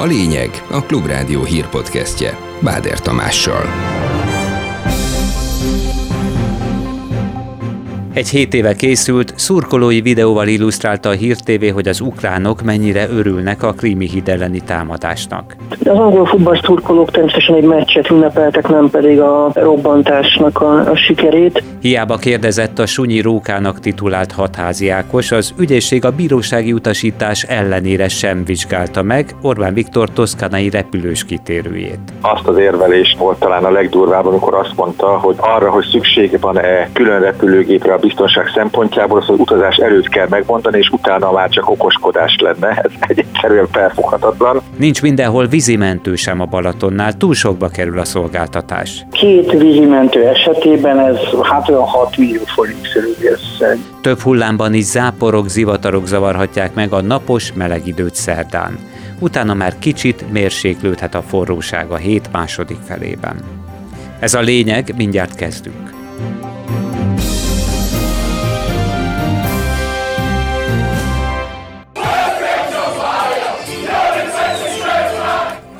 A lényeg a Klubrádió hírpodcastje Báder Tamással. Egy hét éve készült, szurkolói videóval illusztrálta a Hír TV, hogy az ukránok mennyire örülnek a krími híd elleni támadásnak. Az angol futball szurkolók természetesen egy meccset ünnepeltek, nem pedig a robbantásnak a, a sikerét. Hiába kérdezett a Sunyi Rókának titulált hatházi Ákos, az ügyészség a bírósági utasítás ellenére sem vizsgálta meg Orbán Viktor toszkanai repülős kitérőjét. Azt az érvelést volt talán a legdurvább, amikor azt mondta, hogy arra, hogy szüksége van-e külön repülőgépre a biztonság szempontjából, az, hogy utazás előtt kell megmondani, és utána már csak okoskodás lenne. Ez egyszerűen felfoghatatlan. Nincs mindenhol vízimentő sem a Balatonnál, túl sokba kerül a szolgáltatás. Két vízimentő esetében ez hát olyan 6 millió forint körül összeg. Több hullámban is záporok, zivatarok zavarhatják meg a napos, meleg időt szerdán. Utána már kicsit mérséklődhet a forróság a hét második felében. Ez a lényeg, mindjárt kezdünk.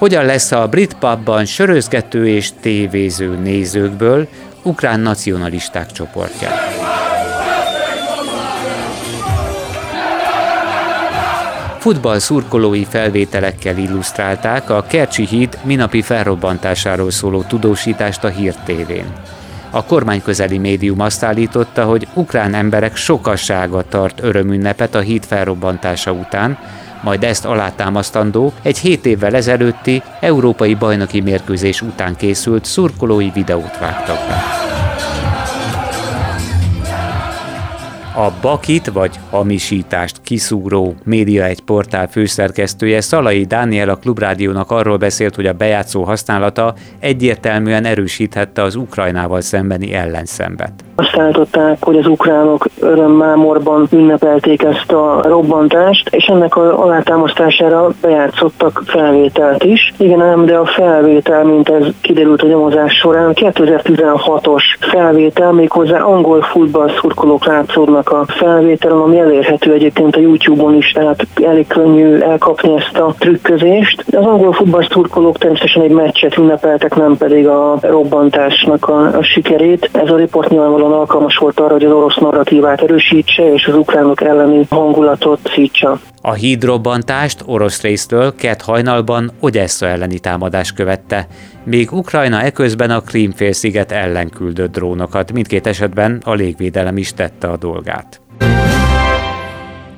Hogyan lesz a brit pubban sörözgető és tévéző nézőkből ukrán nacionalisták csoportja? Futball szurkolói felvételekkel illusztrálták a Kercsi híd minapi felrobbantásáról szóló tudósítást a Hír tévén. A kormány közeli médium azt állította, hogy ukrán emberek sokassága tart örömünnepet a híd felrobbantása után, majd ezt alátámasztandó egy 7 évvel ezelőtti európai bajnoki mérkőzés után készült szurkolói videót vágtak be. A bakit vagy hamisítást kiszúró média egy portál főszerkesztője Szalai Dániel a Klubrádiónak arról beszélt, hogy a bejátszó használata egyértelműen erősíthette az Ukrajnával szembeni ellenszembet. Azt állították, hogy az ukránok örömmámorban ünnepelték ezt a robbantást, és ennek a alátámasztására bejátszottak felvételt is. Igen, ám, de a felvétel, mint ez kiderült a nyomozás során, 2016-os felvétel, méghozzá angol futball szurkolók a felvételen, ami elérhető egyébként a YouTube-on is, tehát elég könnyű elkapni ezt a trükközést. Az angol futball szurkolók természetesen egy meccset ünnepeltek, nem pedig a robbantásnak a, a sikerét. Ez a riport nyilvánvalóan alkalmas volt arra, hogy az orosz narratívát erősítse és az ukránok elleni hangulatot szítsa. A hídrobbantást orosz résztől kett hajnalban Odessa elleni támadás követte, még Ukrajna eközben a Krímfélsziget ellen küldött drónokat, mindkét esetben a légvédelem is tette a dolgát.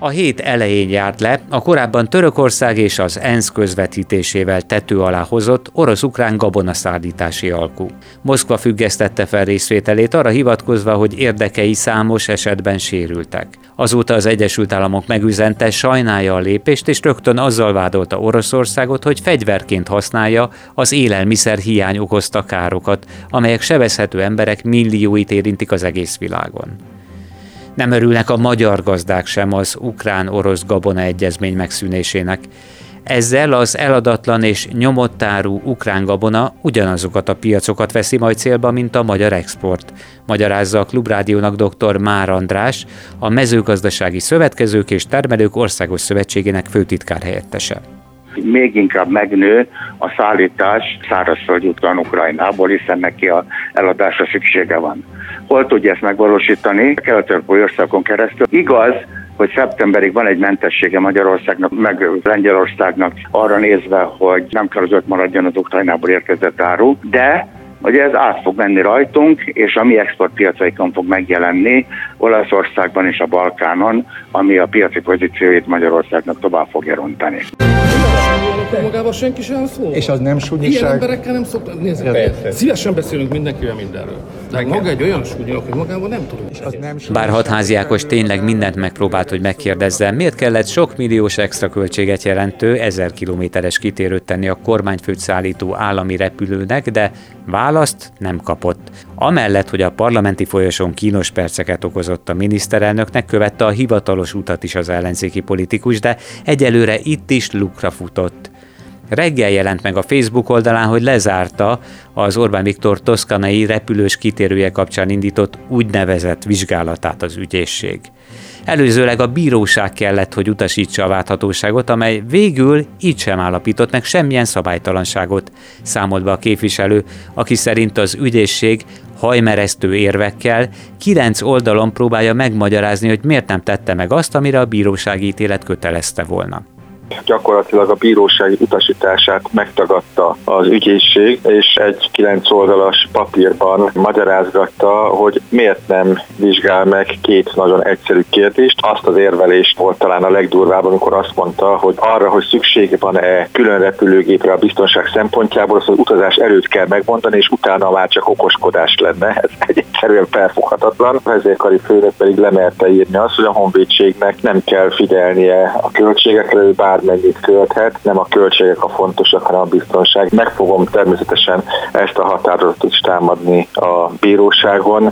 A hét elején járt le a korábban Törökország és az ENSZ közvetítésével tető alá hozott orosz-ukrán gabonaszállítási alkú. Moszkva függesztette fel részvételét arra hivatkozva, hogy érdekei számos esetben sérültek. Azóta az Egyesült Államok megüzente, sajnálja a lépést, és rögtön azzal vádolta Oroszországot, hogy fegyverként használja az élelmiszer hiány okozta károkat, amelyek sebezhető emberek millióit érintik az egész világon. Nem örülnek a magyar gazdák sem az ukrán-orosz gabona egyezmény megszűnésének. Ezzel az eladatlan és nyomottárú ukrán gabona ugyanazokat a piacokat veszi majd célba, mint a magyar export, magyarázza a Klubrádiónak dr. Már András, a mezőgazdasági szövetkezők és termelők országos szövetségének főtitkár helyettese még inkább megnő a szállítás szárazföldi úton Ukrajnából, hiszen neki a eladásra szüksége van. Hol tudja ezt megvalósítani? Kelet-európai országon keresztül. Igaz, hogy szeptemberig van egy mentessége Magyarországnak, meg Lengyelországnak arra nézve, hogy nem öt maradjon az Ukrajnából érkezett áru, de hogy ez át fog menni rajtunk, és a mi exportpiacaikon fog megjelenni Olaszországban és a Balkánon, ami a piaci pozícióit Magyarországnak tovább fogja rontani akkor magában senki sem szól. És az nem súnyiság? Ilyen emberekkel nem szoktam. Nézzük, ja, szívesen beszélünk mindenkivel mindenről. De maga egy olyan súnyolok, hogy magában nem tudunk. És az nem Bár hatházi Ákos tényleg mindent megpróbált, hogy megkérdezze, miért kellett sok milliós extra költséget jelentő 1000 kilométeres kitérőt tenni a kormányfőt szállító állami repülőnek, de választ nem kapott. Amellett, hogy a parlamenti folyosón kínos perceket okozott a miniszterelnöknek, követte a hivatalos utat is az ellenzéki politikus, de egyelőre itt is lukra futott. Reggel jelent meg a Facebook oldalán, hogy lezárta az Orbán Viktor toszkanai repülős kitérője kapcsán indított úgynevezett vizsgálatát az ügyészség. Előzőleg a bíróság kellett, hogy utasítsa a válthatóságot, amely végül így sem állapított meg semmilyen szabálytalanságot, számolt be a képviselő, aki szerint az ügyészség hajmeresztő érvekkel kilenc oldalon próbálja megmagyarázni, hogy miért nem tette meg azt, amire a bírósági ítélet kötelezte volna gyakorlatilag a bírósági utasítását megtagadta az ügyészség, és egy kilenc oldalas papírban magyarázgatta, hogy miért nem vizsgál meg két nagyon egyszerű kérdést. Azt az érvelést volt talán a legdurvább, amikor azt mondta, hogy arra, hogy szüksége van-e külön repülőgépre a biztonság szempontjából, az utazás előtt kell megmondani, és utána már csak okoskodás lenne. Ez egyszerűen felfoghatatlan. A vezérkari főnök pedig lemerte írni azt, hogy a honvédségnek nem kell figyelnie a költségekre, ő bár bármennyit költhet, nem a költségek a fontosak, hanem a biztonság. Meg fogom természetesen ezt a határozatot is támadni a bíróságon.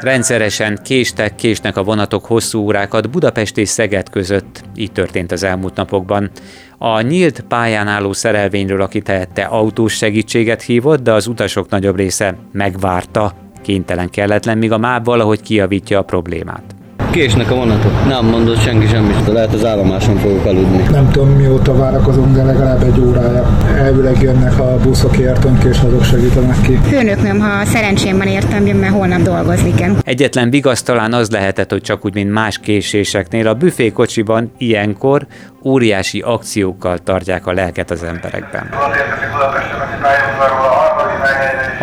Rendszeresen késtek, késnek a vonatok hosszú órákat Budapest és Szeged között. Így történt az elmúlt napokban. A nyílt pályán álló szerelvényről, aki tehette autós segítséget hívott, de az utasok nagyobb része megvárta, Kénytelen kelletlen, míg a MÁB valahogy kiavítja a problémát. Késnek a vonatok. Nem mondott senki semmit, de lehet az állomáson fogok aludni. Nem tudom mióta várakozunk, de legalább egy órája. Elvileg jönnek a buszok értünk, és azok segítenek ki. Főnöknöm, ha szerencsém van értem, jön, mert holnap dolgozni kell. Egyetlen vigasz talán az lehetett, hogy csak úgy, mint más késéseknél, a büfékocsiban ilyenkor óriási akciókkal tartják a lelket az emberekben. A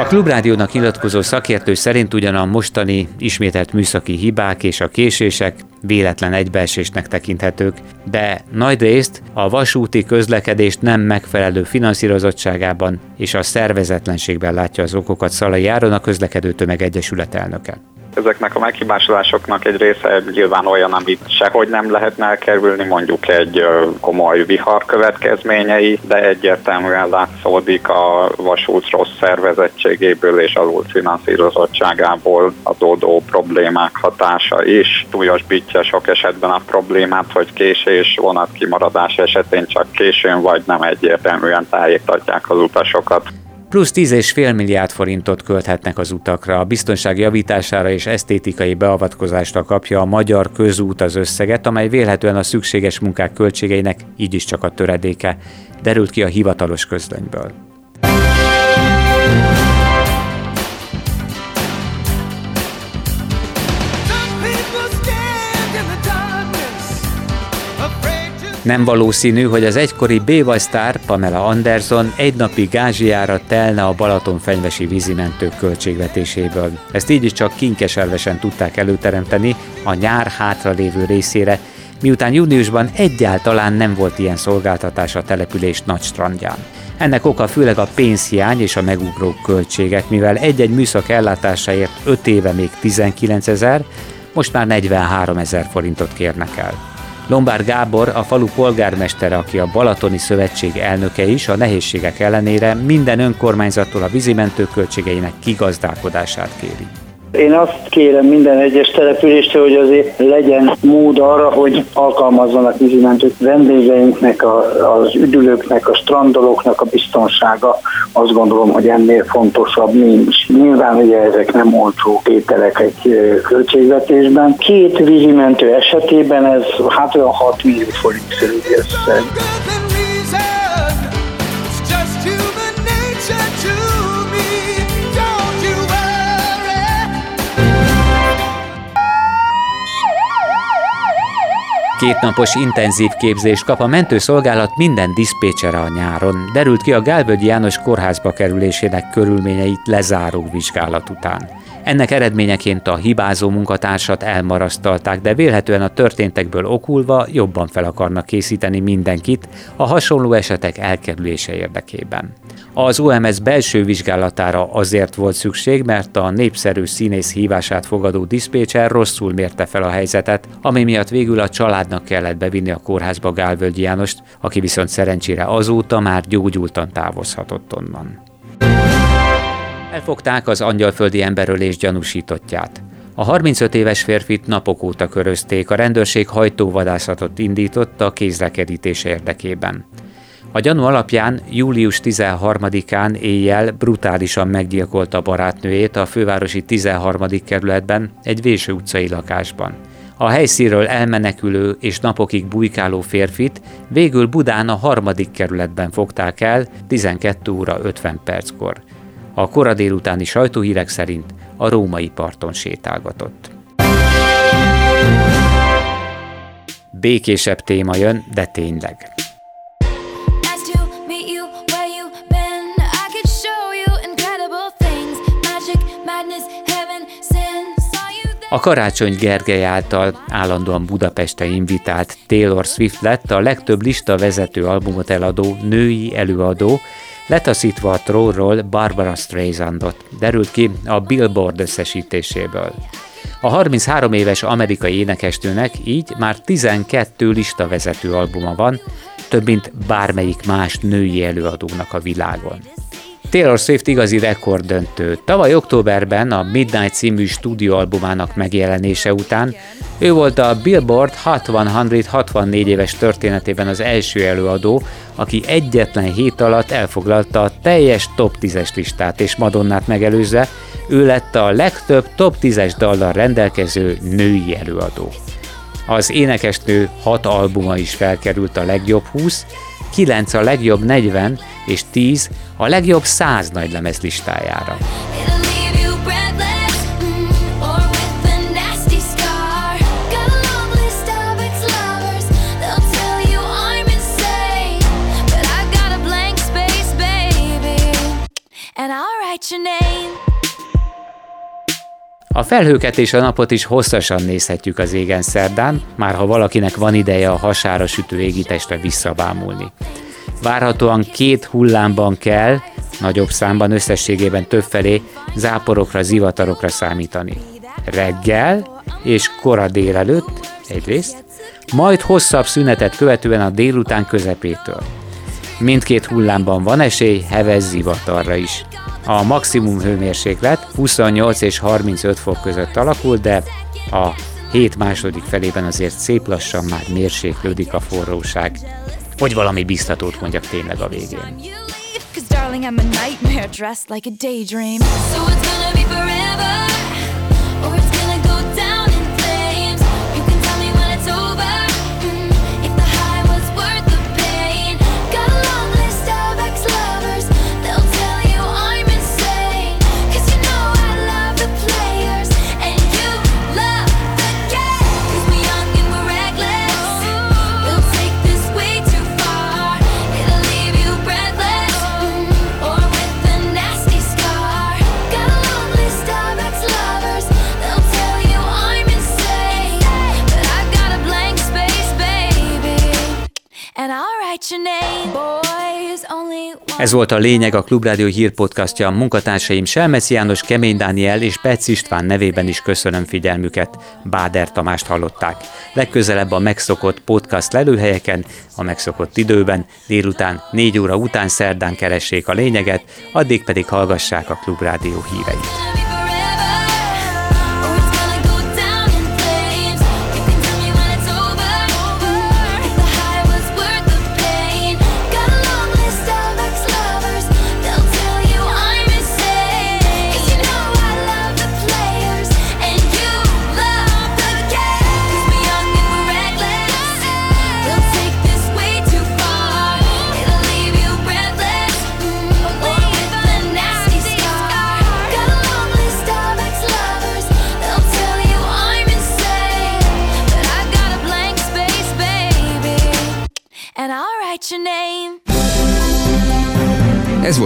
Klubrádiónak nyilatkozó szakértő szerint ugyan a mostani ismételt műszaki hibák és a késések véletlen egybeesésnek tekinthetők, de nagy részt a vasúti közlekedést nem megfelelő finanszírozottságában és a szervezetlenségben látja az okokat Szalai Áron, a közlekedő tömeg egyesület elnöke. Ezeknek a meghibásodásoknak egy része nyilván olyan, amit sehogy nem lehetne elkerülni, mondjuk egy komoly vihar következményei, de egyértelműen látszódik a vasút rossz szervezettségéből és alul finanszírozottságából adódó problémák hatása is. Súlyosbítja sok esetben a problémát, hogy késés, vonat kimaradás esetén csak későn vagy nem egyértelműen tájékoztatják az utasokat plusz 10,5 milliárd forintot költhetnek az utakra. A biztonság javítására és esztétikai beavatkozásra kapja a magyar közút az összeget, amely vélhetően a szükséges munkák költségeinek így is csak a töredéke, derült ki a hivatalos közlönyből. Nem valószínű, hogy az egykori b sztár Pamela Anderson egy napi gázsiára telne a Balaton fenyvesi vízimentők költségvetéséből. Ezt így is csak kinkeservesen tudták előteremteni a nyár hátralévő részére, miután júniusban egyáltalán nem volt ilyen szolgáltatás a település nagy strandján. Ennek oka főleg a pénzhiány és a megugró költségek, mivel egy-egy műszak ellátásáért 5 éve még 19 ezer, most már 43 ezer forintot kérnek el. Lombár Gábor, a falu polgármestere, aki a Balatoni Szövetség elnöke is, a nehézségek ellenére minden önkormányzattól a vízimentő költségeinek kigazdálkodását kéri. Én azt kérem minden egyes településtől, hogy azért legyen mód arra, hogy alkalmazzanak vízimentőt vendégeinknek, a, az üdülőknek, a strandolóknak a biztonsága. Azt gondolom, hogy ennél fontosabb nincs. Nyilván ugye ezek nem olcsó tételek egy költségvetésben. Két vízimentő esetében ez hát olyan 6 millió forint körül összeg. Kétnapos intenzív képzést kap a mentőszolgálat minden diszpécsere a nyáron, derült ki a Gálvölgyi János kórházba kerülésének körülményeit lezáró vizsgálat után. Ennek eredményeként a hibázó munkatársat elmarasztalták, de vélhetően a történtekből okulva jobban fel akarnak készíteni mindenkit a hasonló esetek elkerülése érdekében. Az OMS belső vizsgálatára azért volt szükség, mert a népszerű színész hívását fogadó diszpécser rosszul mérte fel a helyzetet, ami miatt végül a családnak kellett bevinni a kórházba Gálvölgyi Jánost, aki viszont szerencsére azóta már gyógyultan távozhatott onnan. Elfogták az angyalföldi emberölés gyanúsítottját. A 35 éves férfit napok óta körözték, a rendőrség hajtóvadászatot indított a kézlekedítés érdekében. A gyanú alapján július 13-án éjjel brutálisan meggyilkolta barátnőjét a fővárosi 13. kerületben egy Véső utcai lakásban. A helyszínről elmenekülő és napokig bujkáló férfit végül Budán a harmadik kerületben fogták el 12 óra 50 perckor. A kora délutáni sajtóhírek szerint a római parton sétálgatott. Békésebb téma jön, de tényleg. A Karácsony Gergely által állandóan Budapeste invitált Taylor Swift lett a legtöbb lista vezető albumot eladó női előadó, letaszítva a trónról Barbara Streisandot, derült ki a Billboard összesítéséből. A 33 éves amerikai énekestőnek így már 12 listavezető albuma van, több mint bármelyik más női előadónak a világon. Taylor Swift igazi rekorddöntő. Tavaly októberben a Midnight című stúdióalbumának megjelenése után ő volt a Billboard 60-64 éves történetében az első előadó, aki egyetlen hét alatt elfoglalta a teljes top 10-es listát, és Madonnát megelőzve ő lett a legtöbb top 10-es dallal rendelkező női előadó. Az énekesnő hat albuma is felkerült a legjobb 20, 9 a legjobb 40 és 10 a legjobb 100 nagylemez listájára. A felhőket és a napot is hosszasan nézhetjük az égen szerdán, már ha valakinek van ideje a hasára sütő égitestre visszabámulni. Várhatóan két hullámban kell, nagyobb számban összességében többfelé záporokra, zivatarokra számítani. Reggel és kora délelőtt egyrészt, majd hosszabb szünetet követően a délután közepétől. Mindkét hullámban van esély heves zivatarra is. A maximum hőmérséklet 28 és 35 fok között alakul, de a hét második felében azért szép lassan már mérséklődik a forróság. Hogy valami biztatót mondjak tényleg a végén. darling, I'm a nightmare dressed like a daydream. So it's gonna be forever. Ez volt a lényeg a Klubrádió hírpodcastja. Munkatársaim Selmeci János, Kemény Dániel és Pec István nevében is köszönöm figyelmüket. Báder Tamást hallották. Legközelebb a megszokott podcast lelőhelyeken, a megszokott időben, délután 4 óra után szerdán keressék a lényeget, addig pedig hallgassák a Klubrádió híreit.